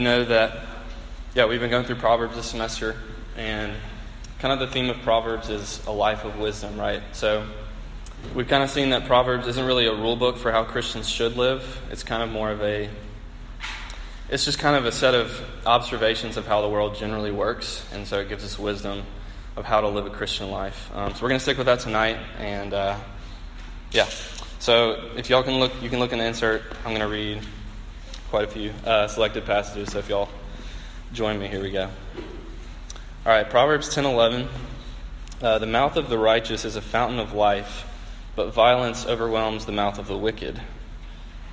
Know that, yeah, we've been going through Proverbs this semester, and kind of the theme of Proverbs is a life of wisdom, right? So we've kind of seen that Proverbs isn't really a rule book for how Christians should live. It's kind of more of a, it's just kind of a set of observations of how the world generally works, and so it gives us wisdom of how to live a Christian life. Um, so we're going to stick with that tonight, and uh, yeah. So if y'all can look, you can look in the insert. I'm going to read quite a few uh, selected passages. So if y'all join me, here we go. All right, Proverbs 10:11. Uh, the mouth of the righteous is a fountain of life, but violence overwhelms the mouth of the wicked.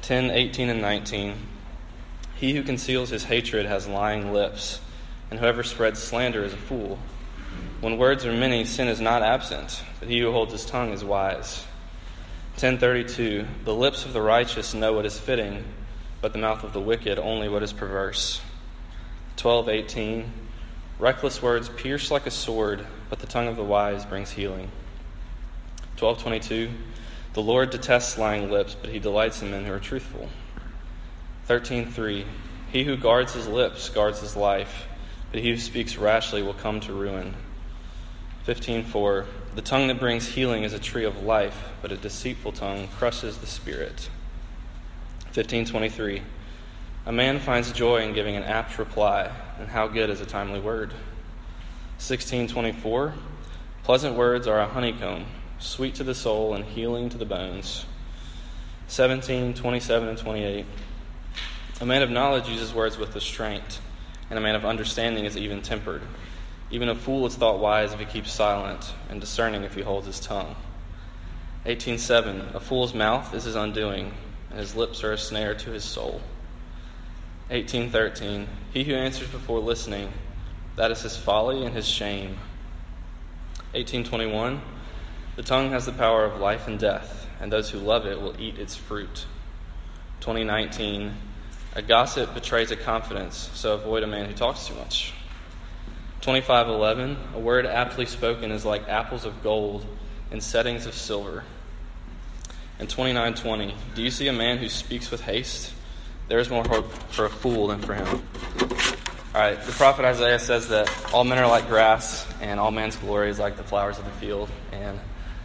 10, 18, and 19. He who conceals his hatred has lying lips, and whoever spreads slander is a fool. When words are many, sin is not absent, but he who holds his tongue is wise. 1032. The lips of the righteous know what is fitting but the mouth of the wicked only what is perverse. 12:18 Reckless words pierce like a sword, but the tongue of the wise brings healing. 12:22 The Lord detests lying lips, but he delights in men who are truthful. 13:3 He who guards his lips guards his life, but he who speaks rashly will come to ruin. 15:4 The tongue that brings healing is a tree of life, but a deceitful tongue crushes the spirit. 1523. A man finds joy in giving an apt reply, and how good is a timely word? 1624. Pleasant words are a honeycomb, sweet to the soul and healing to the bones. 17, 27, and 28. A man of knowledge uses words with restraint, and a man of understanding is even tempered. Even a fool is thought wise if he keeps silent, and discerning if he holds his tongue. 18.7 A fool's mouth is his undoing, and his lips are a snare to his soul. 1813 He who answers before listening, that is his folly and his shame. 1821 The tongue has the power of life and death, and those who love it will eat its fruit. 2019 A gossip betrays a confidence, so avoid a man who talks too much. 2511 A word aptly spoken is like apples of gold in settings of silver and 29:20. Do you see a man who speaks with haste? There is more hope for a fool than for him. All right, the prophet Isaiah says that all men are like grass, and all man's glory is like the flowers of the field, and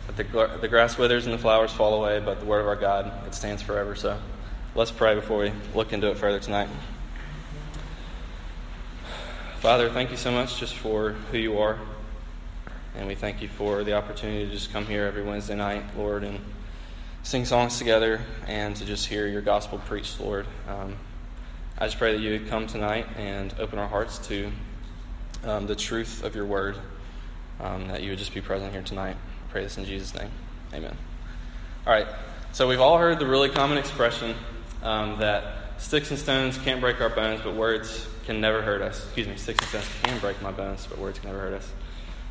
that the, the grass withers and the flowers fall away, but the word of our God it stands forever. So, let's pray before we look into it further tonight. Father, thank you so much just for who you are, and we thank you for the opportunity to just come here every Wednesday night, Lord, and sing songs together and to just hear your gospel preached, Lord. Um, I just pray that you would come tonight and open our hearts to um, the truth of your word, um, that you would just be present here tonight. I pray this in Jesus' name. Amen. All right, so we've all heard the really common expression um, that sticks and stones can't break our bones, but words can never hurt us. Excuse me, sticks and stones can break my bones, but words can never hurt us.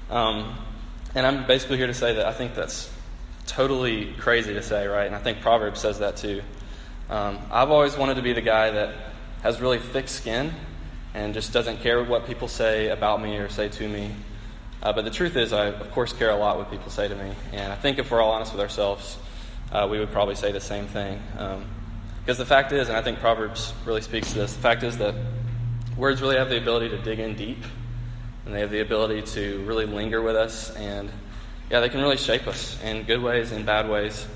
Um, and I'm basically here to say that I think that's totally crazy to say, right? And I think Proverbs says that too. Um, I've always wanted to be the guy that has really thick skin and just doesn't care what people say about me or say to me. Uh, but the truth is, I, of course, care a lot what people say to me. And I think if we're all honest with ourselves, uh, we would probably say the same thing. Um, because the fact is, and I think Proverbs really speaks to this, the fact is that words really have the ability to dig in deep, and they have the ability to really linger with us and yeah, they can really shape us in good ways and bad ways.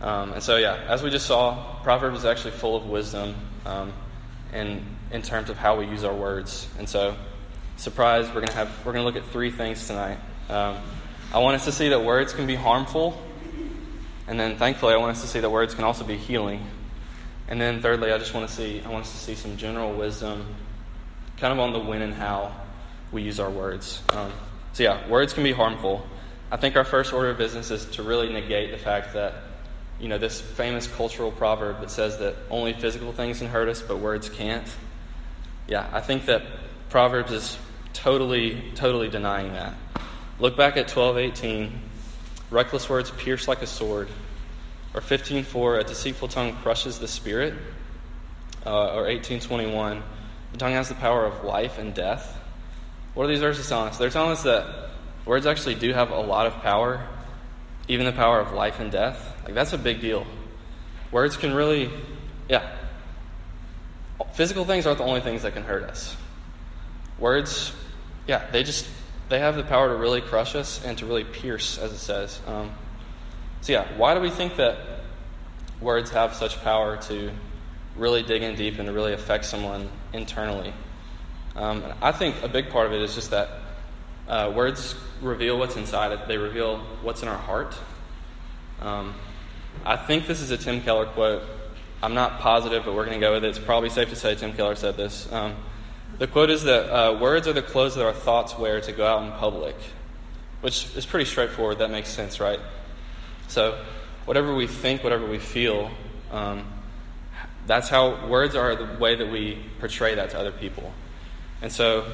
Um, and so, yeah, as we just saw, Proverbs is actually full of wisdom um, in, in terms of how we use our words. And so, surprise, we're going to have we're going to look at three things tonight. Um, I want us to see that words can be harmful, and then thankfully, I want us to see that words can also be healing. And then thirdly, I just want to see I want us to see some general wisdom, kind of on the when and how we use our words. Um, so yeah, words can be harmful. I think our first order of business is to really negate the fact that, you know, this famous cultural proverb that says that only physical things can hurt us, but words can't. Yeah, I think that Proverbs is totally, totally denying that. Look back at 12:18. Reckless words pierce like a sword. Or 15:4, a deceitful tongue crushes the spirit. Uh, or 18:21, the tongue has the power of life and death. What are these verses telling us? They're telling us that Words actually do have a lot of power, even the power of life and death. Like, that's a big deal. Words can really, yeah. physical things aren't the only things that can hurt us. Words, yeah, they just they have the power to really crush us and to really pierce, as it says. Um, so yeah, why do we think that words have such power to really dig in deep and to really affect someone internally? Um, I think a big part of it is just that uh, words reveal what's inside it. They reveal what's in our heart. Um, I think this is a Tim Keller quote. I'm not positive, but we're going to go with it. It's probably safe to say Tim Keller said this. Um, the quote is that uh, words are the clothes that our thoughts wear to go out in public, which is pretty straightforward. That makes sense, right? So, whatever we think, whatever we feel, um, that's how words are the way that we portray that to other people. And so,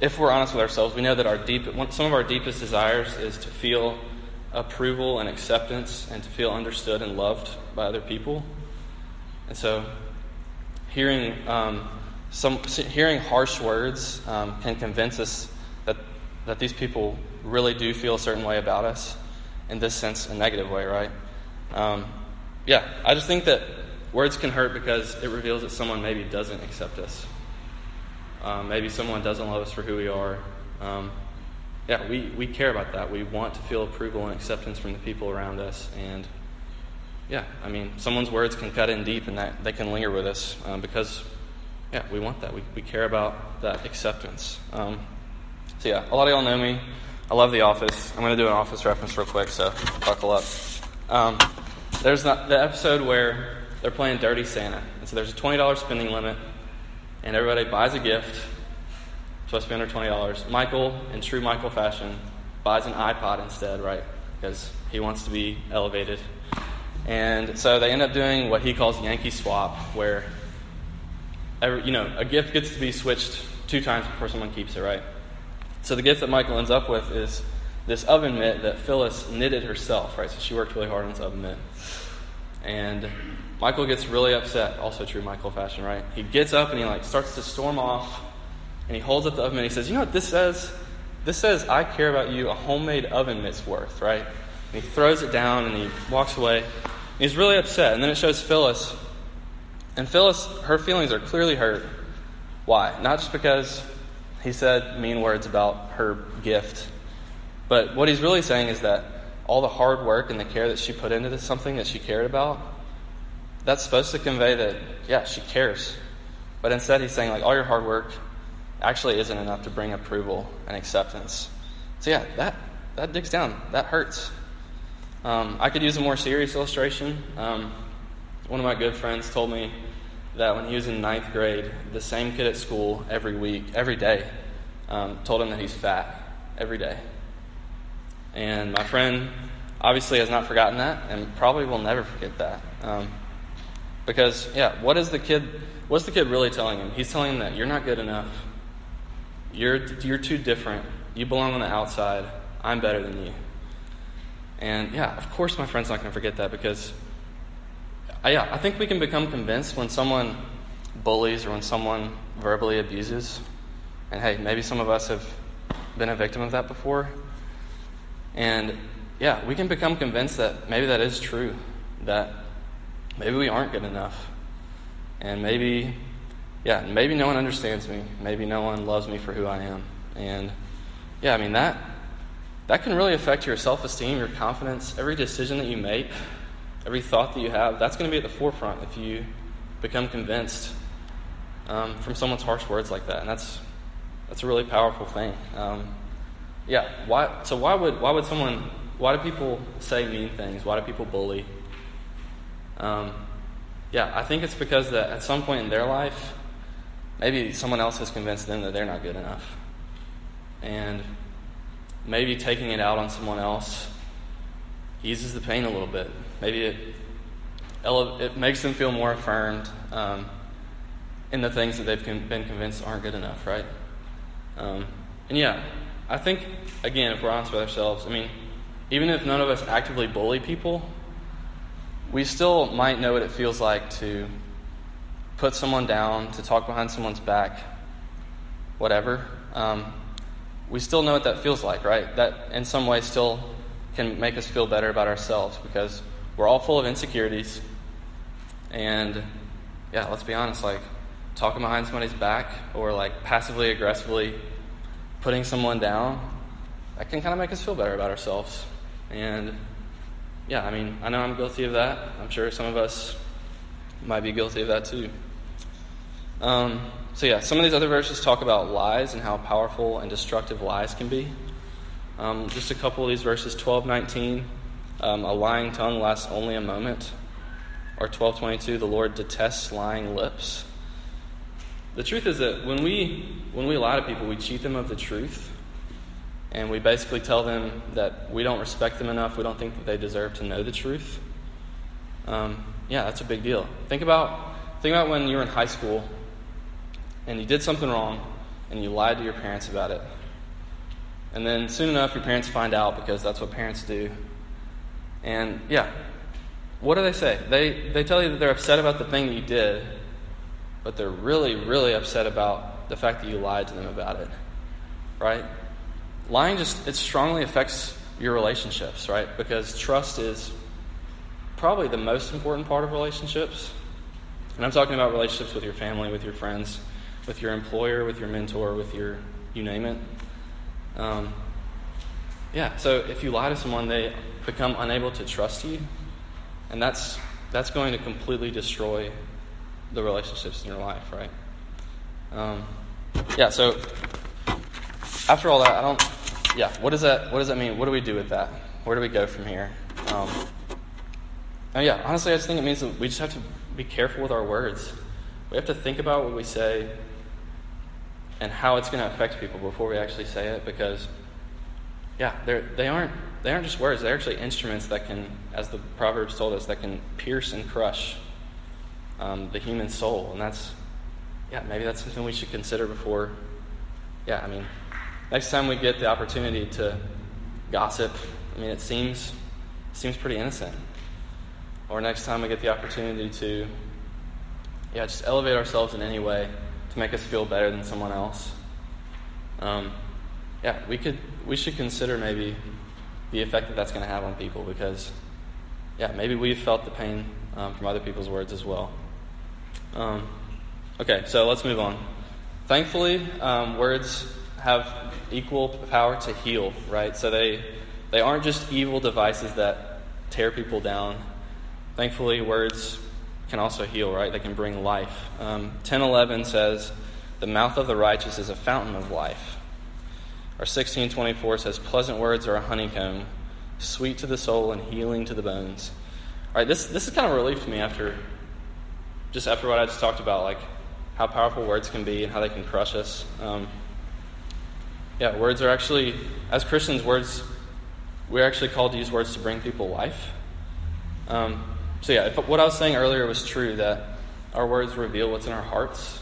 if we're honest with ourselves, we know that our deep, some of our deepest desires is to feel approval and acceptance and to feel understood and loved by other people. And so, hearing um, some hearing harsh words um, can convince us that that these people really do feel a certain way about us. In this sense, a negative way, right? Um, yeah, I just think that words can hurt because it reveals that someone maybe doesn't accept us. Um, maybe someone doesn't love us for who we are. Um, yeah, we, we care about that. We want to feel approval and acceptance from the people around us. And yeah, I mean, someone's words can cut in deep and that they can linger with us um, because, yeah, we want that. We, we care about that acceptance. Um, so yeah, a lot of y'all know me. I love The Office. I'm going to do an Office reference real quick, so buckle up. Um, there's the episode where they're playing Dirty Santa. And so there's a $20 spending limit and everybody buys a gift. So I spend her $20. Michael, in true Michael fashion, buys an iPod instead, right? Because he wants to be elevated. And so they end up doing what he calls Yankee swap, where every, you know a gift gets to be switched two times before someone keeps it, right? So the gift that Michael ends up with is this oven mitt that Phyllis knitted herself, right? So she worked really hard on this oven mitt. And Michael gets really upset, also true Michael fashion, right? He gets up and he like starts to storm off and he holds up the oven and he says, You know what this says? This says, I care about you, a homemade oven mitt's worth, right? And he throws it down and he walks away. he's really upset. And then it shows Phyllis. And Phyllis, her feelings are clearly hurt. Why? Not just because he said mean words about her gift, but what he's really saying is that all the hard work and the care that she put into this, something that she cared about, that's supposed to convey that, yeah, she cares. But instead, he's saying, like, all your hard work actually isn't enough to bring approval and acceptance. So, yeah, that, that digs down. That hurts. Um, I could use a more serious illustration. Um, one of my good friends told me that when he was in ninth grade, the same kid at school every week, every day, um, told him that he's fat every day. And my friend obviously has not forgotten that and probably will never forget that. Um, because, yeah, what is the kid, what's the kid really telling him? He's telling him that you're not good enough. You're, you're too different. You belong on the outside. I'm better than you. And yeah, of course my friend's not going to forget that because, uh, yeah, I think we can become convinced when someone bullies or when someone verbally abuses. And hey, maybe some of us have been a victim of that before. And yeah, we can become convinced that maybe that is true, that maybe we aren't good enough. And maybe, yeah, maybe no one understands me. Maybe no one loves me for who I am. And yeah, I mean, that, that can really affect your self esteem, your confidence, every decision that you make, every thought that you have. That's going to be at the forefront if you become convinced um, from someone's harsh words like that. And that's, that's a really powerful thing. Um, yeah, why, so why would, why would someone, why do people say mean things? Why do people bully? Um, yeah, I think it's because that at some point in their life, maybe someone else has convinced them that they're not good enough. And maybe taking it out on someone else eases the pain a little bit. Maybe it, it makes them feel more affirmed um, in the things that they've been convinced aren't good enough, right? Um, and yeah, I think, again, if we're honest with ourselves, I mean, even if none of us actively bully people, we still might know what it feels like to put someone down, to talk behind someone's back, whatever. Um, we still know what that feels like, right? That in some way still can make us feel better about ourselves because we're all full of insecurities. And yeah, let's be honest, like talking behind somebody's back or like passively aggressively putting someone down, that can kind of make us feel better about ourselves. And yeah, I mean, I know I'm guilty of that. I'm sure some of us might be guilty of that too. Um, so, yeah, some of these other verses talk about lies and how powerful and destructive lies can be. Um, just a couple of these verses 12, 19, um, a lying tongue lasts only a moment. Or 12:22, the Lord detests lying lips. The truth is that when we when we lie to people, we cheat them of the truth, and we basically tell them that we don't respect them enough. We don't think that they deserve to know the truth. Um, yeah, that's a big deal. Think about think about when you were in high school and you did something wrong and you lied to your parents about it. And then soon enough, your parents find out because that's what parents do. And yeah, what do they say? They, they tell you that they're upset about the thing that you did, but they're really, really upset about the fact that you lied to them about it. Right? Lying just, it strongly affects your relationships, right? Because trust is probably the most important part of relationships. And I'm talking about relationships with your family, with your friends, with your employer, with your mentor, with your, you name it. Um, yeah, so if you lie to someone, they become unable to trust you, and that's that's going to completely destroy the relationships in your life, right? Um, yeah. So after all that, I don't. Yeah. What does that What does that mean? What do we do with that? Where do we go from here? Um, and yeah, honestly, I just think it means that we just have to be careful with our words. We have to think about what we say and how it's going to affect people before we actually say it because yeah they aren't they aren't just words they're actually instruments that can as the proverbs told us that can pierce and crush um, the human soul and that's yeah maybe that's something we should consider before yeah i mean next time we get the opportunity to gossip i mean it seems seems pretty innocent or next time we get the opportunity to yeah just elevate ourselves in any way to make us feel better than someone else. Um, yeah, we could we should consider maybe the effect that that's going to have on people because, yeah, maybe we've felt the pain um, from other people's words as well. Um, okay, so let's move on. Thankfully, um, words have equal power to heal, right? So they they aren't just evil devices that tear people down. Thankfully, words can also heal, right? They can bring life. Um, 1011 says, The mouth of the righteous is a fountain of life. Or 1624 says, Pleasant words are a honeycomb, sweet to the soul and healing to the bones. All right, this, this is kind of a relief to me after just after what I just talked about, like how powerful words can be and how they can crush us. Um, yeah, words are actually, as Christians, words, we're actually called to use words to bring people life. Um, so, yeah, if what I was saying earlier was true, that our words reveal what's in our hearts,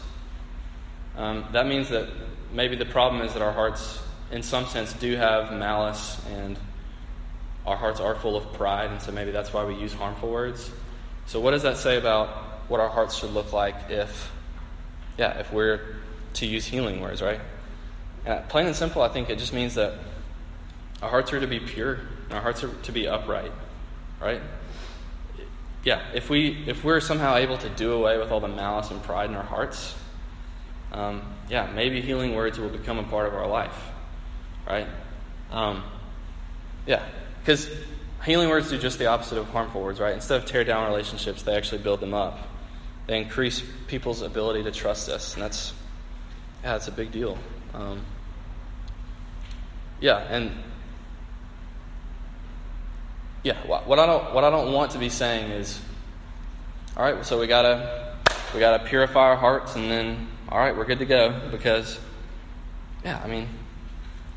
um, that means that maybe the problem is that our hearts, in some sense, do have malice and our hearts are full of pride, and so maybe that's why we use harmful words. So, what does that say about what our hearts should look like if, yeah, if we're to use healing words, right? And plain and simple, I think it just means that our hearts are to be pure, and our hearts are to be upright, right? yeah, if we if we're somehow able to do away with all the malice and pride in our hearts, um, yeah, maybe healing words will become a part of our life, right? Um, yeah, because healing words do just the opposite of harmful words, right? Instead of tear down relationships, they actually build them up. They increase people's ability to trust us, and that's yeah, that's a big deal. Um, yeah, and yeah, what I don't what I don't want to be saying is, all right, so we gotta we gotta purify our hearts, and then all right, we're good to go because, yeah, I mean,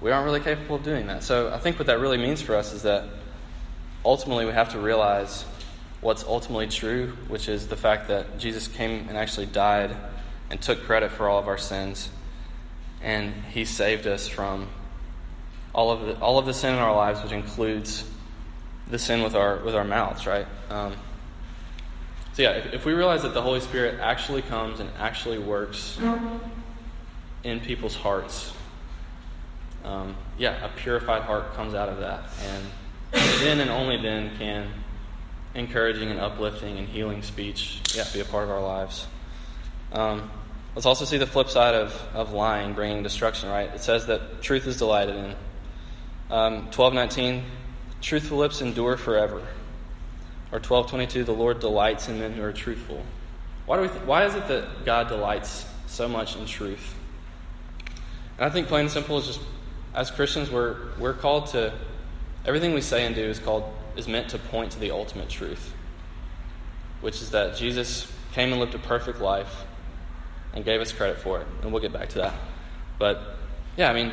we aren't really capable of doing that. So I think what that really means for us is that ultimately we have to realize what's ultimately true, which is the fact that Jesus came and actually died and took credit for all of our sins, and He saved us from all of the all of the sin in our lives, which includes the sin with our with our mouths, right? Um, so yeah, if, if, we realize that the Holy Spirit actually comes and actually works in people's hearts, um, yeah, a purified heart comes out of that, and then and only then can encouraging and uplifting and healing speech, yeah, be a part of our lives. Um, let's also see the flip side of, of lying bringing destruction, right? It says that truth is delighted in. Um, 1219, truthful lips endure forever. Or 1222, the Lord delights in men who are truthful. Why, do we th- why is it that God delights so much in truth? And I think plain and simple is just as Christians we're we're called to everything we say and do is called is meant to point to the ultimate truth, which is that Jesus came and lived a perfect life and gave us credit for it. And we'll get back to that. But yeah, I mean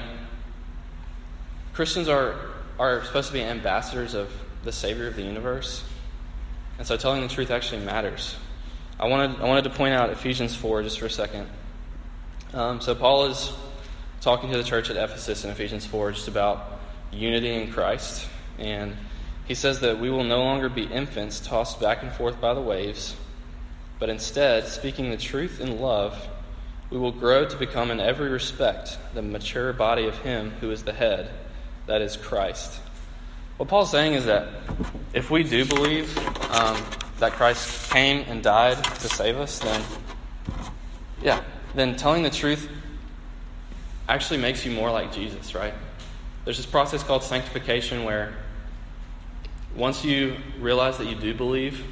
Christians are are supposed to be ambassadors of the Savior of the universe. And so telling the truth actually matters. I wanted, I wanted to point out Ephesians 4 just for a second. Um, so, Paul is talking to the church at Ephesus in Ephesians 4 just about unity in Christ. And he says that we will no longer be infants tossed back and forth by the waves, but instead, speaking the truth in love, we will grow to become in every respect the mature body of Him who is the head, that is Christ. What Paul's saying is that if we do believe um, that Christ came and died to save us, then, yeah, then telling the truth actually makes you more like Jesus, right? There's this process called sanctification where once you realize that you do believe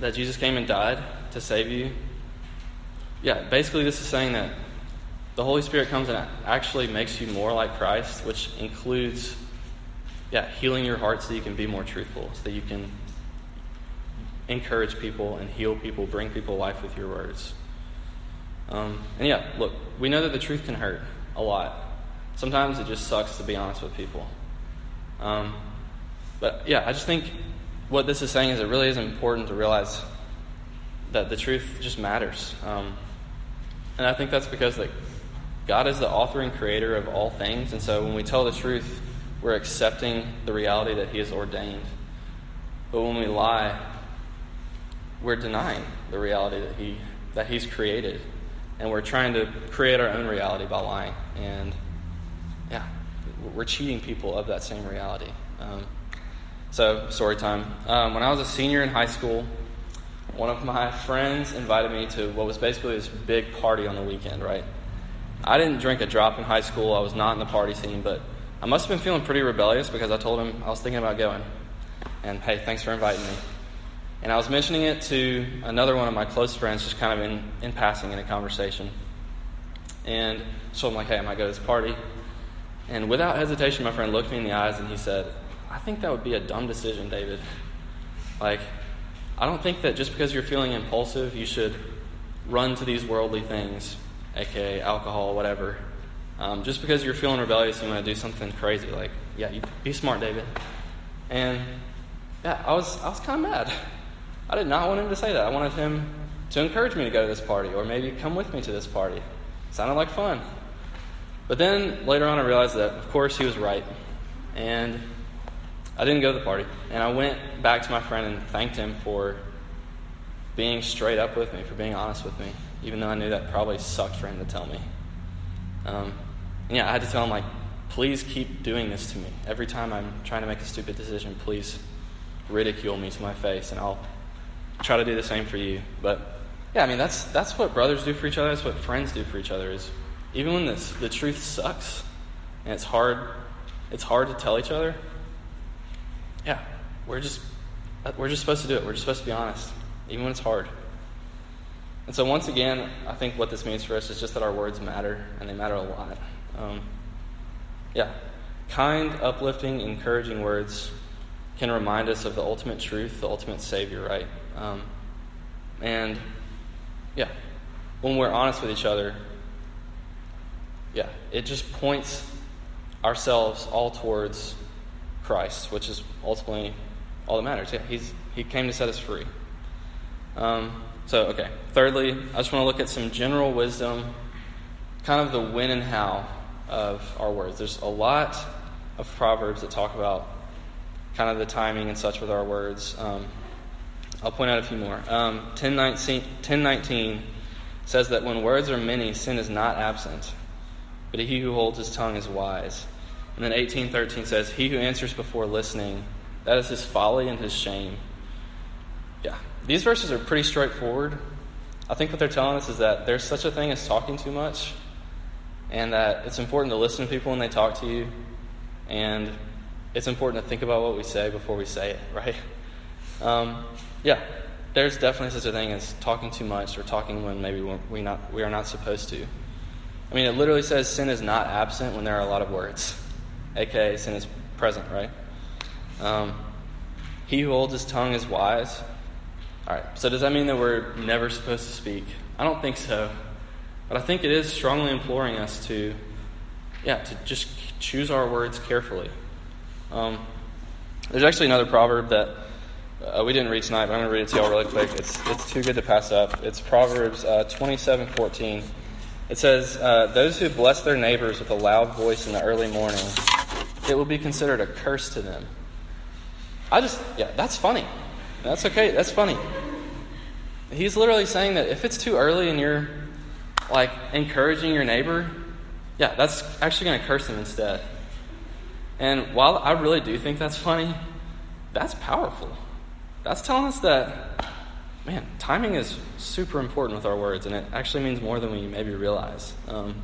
that Jesus came and died to save you, yeah, basically this is saying that the Holy Spirit comes and actually makes you more like Christ, which includes, yeah, healing your heart so you can be more truthful, so that you can encourage people and heal people, bring people life with your words. Um, and yeah, look, we know that the truth can hurt a lot. Sometimes it just sucks to be honest with people. Um, but yeah, I just think what this is saying is it really is important to realize that the truth just matters. Um, and I think that's because like God is the author and creator of all things, and so when we tell the truth, we're accepting the reality that He has ordained. But when we lie, we're denying the reality that he that he's created and we're trying to create our own reality by lying. And yeah we're cheating people of that same reality. Um, so story time. Um, when i was a senior in high school one of my friends invited me to what was basically this big party on the weekend right i didn't drink a drop in high school i was not in the party scene but i must have been feeling pretty rebellious because i told him i was thinking about going and hey thanks for inviting me and I was mentioning it to another one of my close friends, just kind of in, in passing in a conversation. And so I'm like, hey, I might go to this party. And without hesitation, my friend looked me in the eyes and he said, I think that would be a dumb decision, David. Like, I don't think that just because you're feeling impulsive, you should run to these worldly things, aka alcohol, whatever. Um, just because you're feeling rebellious, you want to do something crazy. Like, yeah, you, be smart, David. And yeah, I was I was kind of mad. I did not want him to say that. I wanted him to encourage me to go to this party or maybe come with me to this party. Sounded like fun. But then later on, I realized that, of course, he was right. And I didn't go to the party. And I went back to my friend and thanked him for being straight up with me, for being honest with me, even though I knew that probably sucked for him to tell me. Um, yeah, I had to tell him, like, please keep doing this to me. Every time I'm trying to make a stupid decision, please ridicule me to my face, and I'll try to do the same for you. But yeah, I mean that's that's what brothers do for each other. That's what friends do for each other. Is even when this the truth sucks and it's hard, it's hard to tell each other. Yeah, we're just we're just supposed to do it. We're just supposed to be honest, even when it's hard. And so once again, I think what this means for us is just that our words matter, and they matter a lot. Um, yeah, kind, uplifting, encouraging words can remind us of the ultimate truth, the ultimate Savior, right? Um, and yeah, when we're honest with each other, yeah, it just points ourselves all towards Christ, which is ultimately all that matters. Yeah, he's, he came to set us free. Um, so, okay. Thirdly, I just want to look at some general wisdom, kind of the when and how of our words. There's a lot of proverbs that talk about kind of the timing and such with our words. Um, I'll point out a few more. Um, 1019, says that when words are many, sin is not absent, but he who holds his tongue is wise. And then 1813 says, He who answers before listening, that is his folly and his shame. These verses are pretty straightforward. I think what they're telling us is that there's such a thing as talking too much, and that it's important to listen to people when they talk to you, and it's important to think about what we say before we say it, right? Um, yeah, there's definitely such a thing as talking too much or talking when maybe we not we are not supposed to. I mean, it literally says sin is not absent when there are a lot of words, aka sin is present, right? Um, he who holds his tongue is wise. All right, so does that mean that we're never supposed to speak? I don't think so. But I think it is strongly imploring us to, yeah, to just choose our words carefully. Um, there's actually another proverb that uh, we didn't read tonight, but I'm going to read it to y'all really quick. It's, it's too good to pass up. It's Proverbs uh, 27 14. It says, uh, Those who bless their neighbors with a loud voice in the early morning, it will be considered a curse to them. I just, yeah, that's funny. That's okay. That's funny. He's literally saying that if it's too early and you're like encouraging your neighbor, yeah, that's actually going to curse them instead. And while I really do think that's funny, that's powerful. That's telling us that, man, timing is super important with our words, and it actually means more than we maybe realize. Um,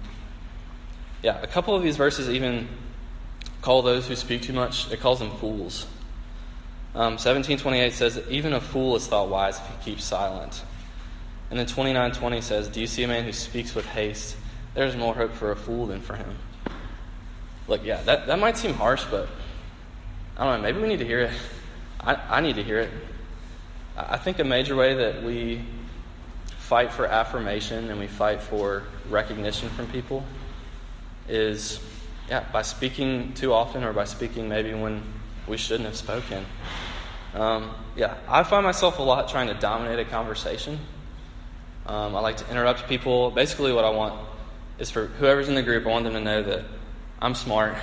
yeah, a couple of these verses even call those who speak too much, it calls them fools. Um, 1728 says that even a fool is thought wise if he keeps silent. And then 2920 says, Do you see a man who speaks with haste? There's more hope for a fool than for him. Look, yeah, that, that might seem harsh, but I don't know, maybe we need to hear it. I, I need to hear it. I think a major way that we fight for affirmation and we fight for recognition from people is, yeah, by speaking too often or by speaking maybe when we shouldn't have spoken. Um, yeah, I find myself a lot trying to dominate a conversation. Um, I like to interrupt people. Basically, what I want is for whoever's in the group, I want them to know that I'm smart.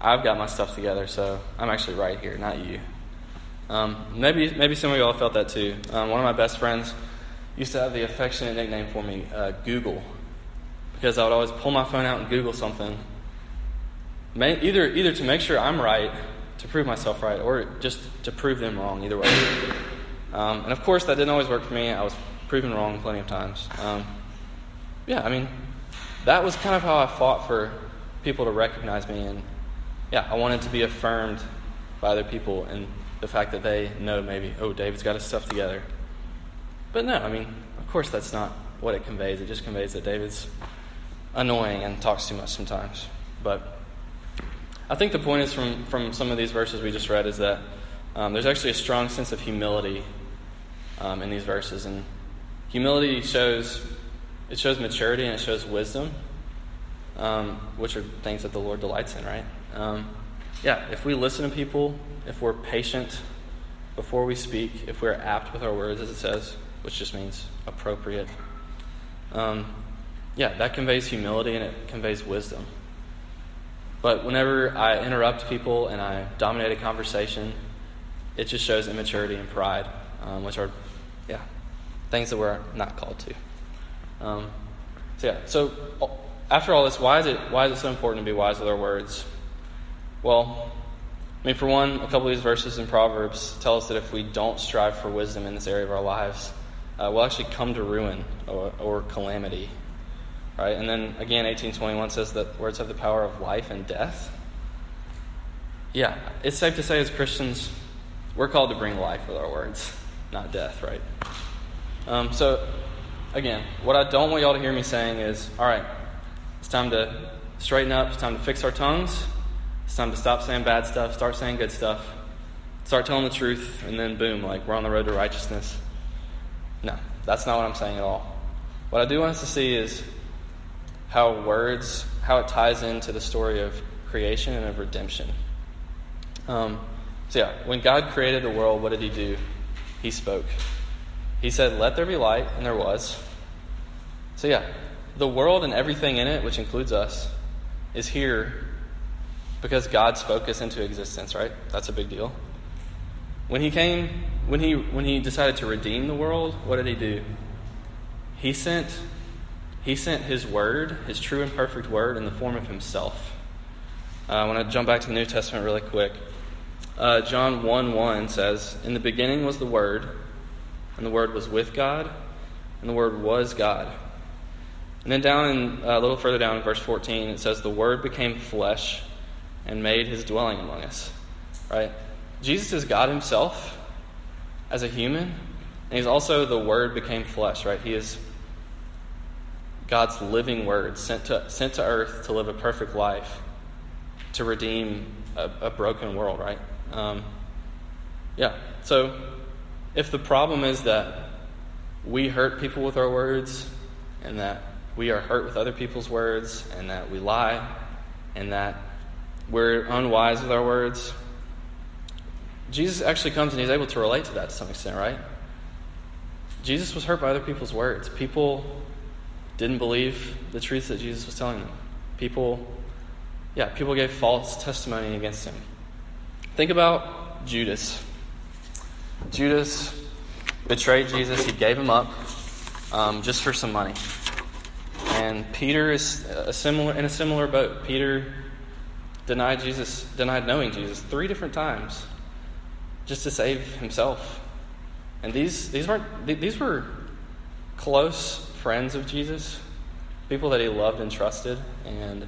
I've got my stuff together, so I'm actually right here, not you. Um, maybe, maybe some of y'all felt that too. Um, one of my best friends used to have the affectionate nickname for me, uh, Google, because I would always pull my phone out and Google something, either either to make sure I'm right to prove myself right or just to prove them wrong, either way. Um, and of course, that didn't always work for me. I was proven wrong plenty of times. Um, yeah, I mean, that was kind of how I fought for people to recognize me. And yeah, I wanted to be affirmed by other people and the fact that they know maybe, oh, David's got his stuff together. But no, I mean, of course, that's not what it conveys. It just conveys that David's annoying and talks too much sometimes. But I think the point is from, from some of these verses we just read is that um, there's actually a strong sense of humility um, in these verses, and humility shows it shows maturity and it shows wisdom, um, which are things that the Lord delights in, right? Um, yeah, if we listen to people, if we're patient before we speak, if we're apt with our words, as it says, which just means appropriate, um, yeah, that conveys humility and it conveys wisdom. But whenever I interrupt people and I dominate a conversation, it just shows immaturity and pride, um, which are, yeah, things that we're not called to. Um, so yeah, so after all this, why is it why is it so important to be wise with our words? Well, I mean, for one, a couple of these verses in Proverbs tell us that if we don't strive for wisdom in this area of our lives, uh, we'll actually come to ruin or, or calamity. Right? And then again, 1821 says that words have the power of life and death. Yeah, it's safe to say as Christians, we're called to bring life with our words, not death, right? Um, so, again, what I don't want y'all to hear me saying is, all right, it's time to straighten up, it's time to fix our tongues, it's time to stop saying bad stuff, start saying good stuff, start telling the truth, and then boom, like we're on the road to righteousness. No, that's not what I'm saying at all. What I do want us to see is how words, how it ties into the story of creation and of redemption. Um, so, yeah, when God created the world, what did He do? He spoke. He said, Let there be light, and there was. So, yeah, the world and everything in it, which includes us, is here because God spoke us into existence, right? That's a big deal. When He came, when He, when he decided to redeem the world, what did He do? He sent he sent His Word, His true and perfect Word, in the form of Himself. Uh, I want to jump back to the New Testament really quick. Uh, John 1 1 says, In the beginning was the Word, and the Word was with God, and the Word was God. And then down in, uh, a little further down in verse 14, it says, The Word became flesh and made his dwelling among us. Right? Jesus is God himself as a human, and he's also the Word became flesh, right? He is God's living Word sent to, sent to earth to live a perfect life, to redeem a, a broken world, right? Um, yeah, so if the problem is that we hurt people with our words, and that we are hurt with other people's words, and that we lie, and that we're unwise with our words, Jesus actually comes and he's able to relate to that to some extent, right? Jesus was hurt by other people's words. People didn't believe the truth that Jesus was telling them. People, yeah, people gave false testimony against him. Think about Judas. Judas betrayed Jesus, he gave him up um, just for some money. And Peter is a similar, in a similar boat. Peter denied Jesus, denied knowing Jesus three different times just to save himself. And these, these, weren't, these were close friends of Jesus, people that he loved and trusted. And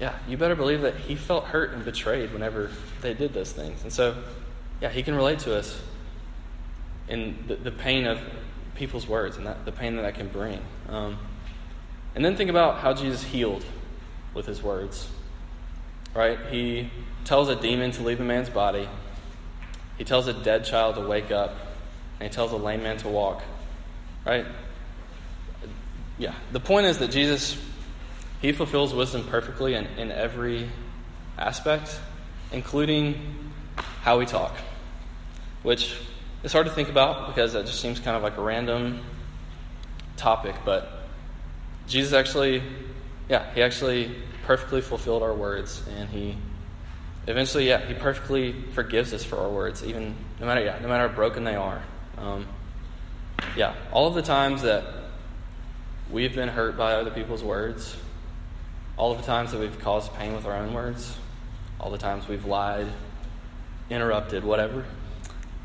yeah, you better believe that he felt hurt and betrayed whenever they did those things. And so, yeah, he can relate to us in the, the pain of people's words and that, the pain that that can bring. Um, and then think about how Jesus healed with his words. Right? He tells a demon to leave a man's body. He tells a dead child to wake up. And he tells a lame man to walk. Right? Yeah. The point is that Jesus, he fulfills wisdom perfectly in, in every aspect, including how we talk, which is hard to think about because that just seems kind of like a random topic, but Jesus actually, yeah, he actually perfectly fulfilled our words, and he eventually, yeah, he perfectly forgives us for our words, even no matter, yeah, no matter how broken they are. Um, yeah, all of the times that we've been hurt by other people's words, all of the times that we've caused pain with our own words, all the times we've lied, interrupted, whatever.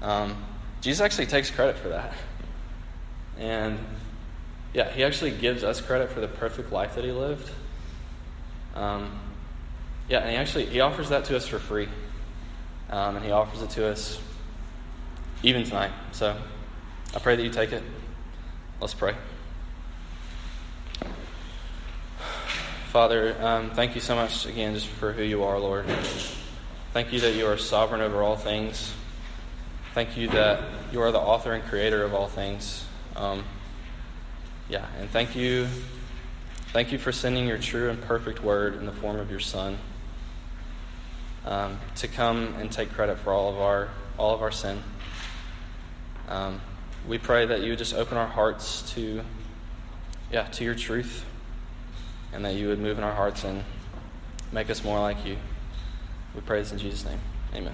Um, Jesus actually takes credit for that. And yeah, he actually gives us credit for the perfect life that he lived. Um, yeah, and he actually he offers that to us for free. Um, and he offers it to us even tonight. So I pray that you take it. Let's pray. Father, um, thank you so much again just for who you are, Lord. Thank you that you are sovereign over all things. Thank you that you are the author and creator of all things. Um, yeah, and thank you, thank you for sending your true and perfect word in the form of your Son um, to come and take credit for all of our all of our sin. Um, we pray that you would just open our hearts to, yeah, to your truth and that you would move in our hearts and make us more like you. We pray this in Jesus' name. Amen.